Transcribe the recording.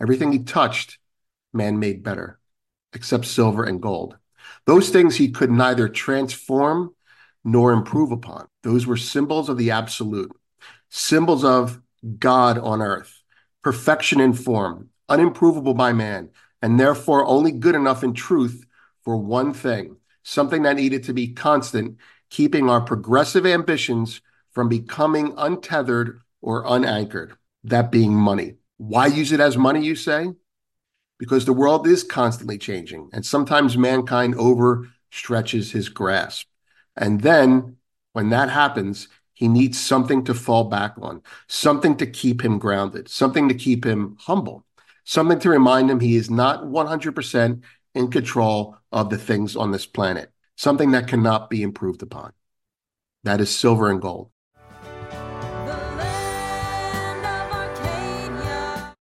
Everything he touched, man made better, except silver and gold. Those things he could neither transform nor improve upon. Those were symbols of the absolute, symbols of God on earth, perfection in form, unimprovable by man, and therefore only good enough in truth for one thing, something that needed to be constant, keeping our progressive ambitions from becoming untethered or unanchored, that being money. Why use it as money, you say? Because the world is constantly changing, and sometimes mankind overstretches his grasp. And then when that happens, he needs something to fall back on, something to keep him grounded, something to keep him humble, something to remind him he is not 100% in control of the things on this planet, something that cannot be improved upon. That is silver and gold.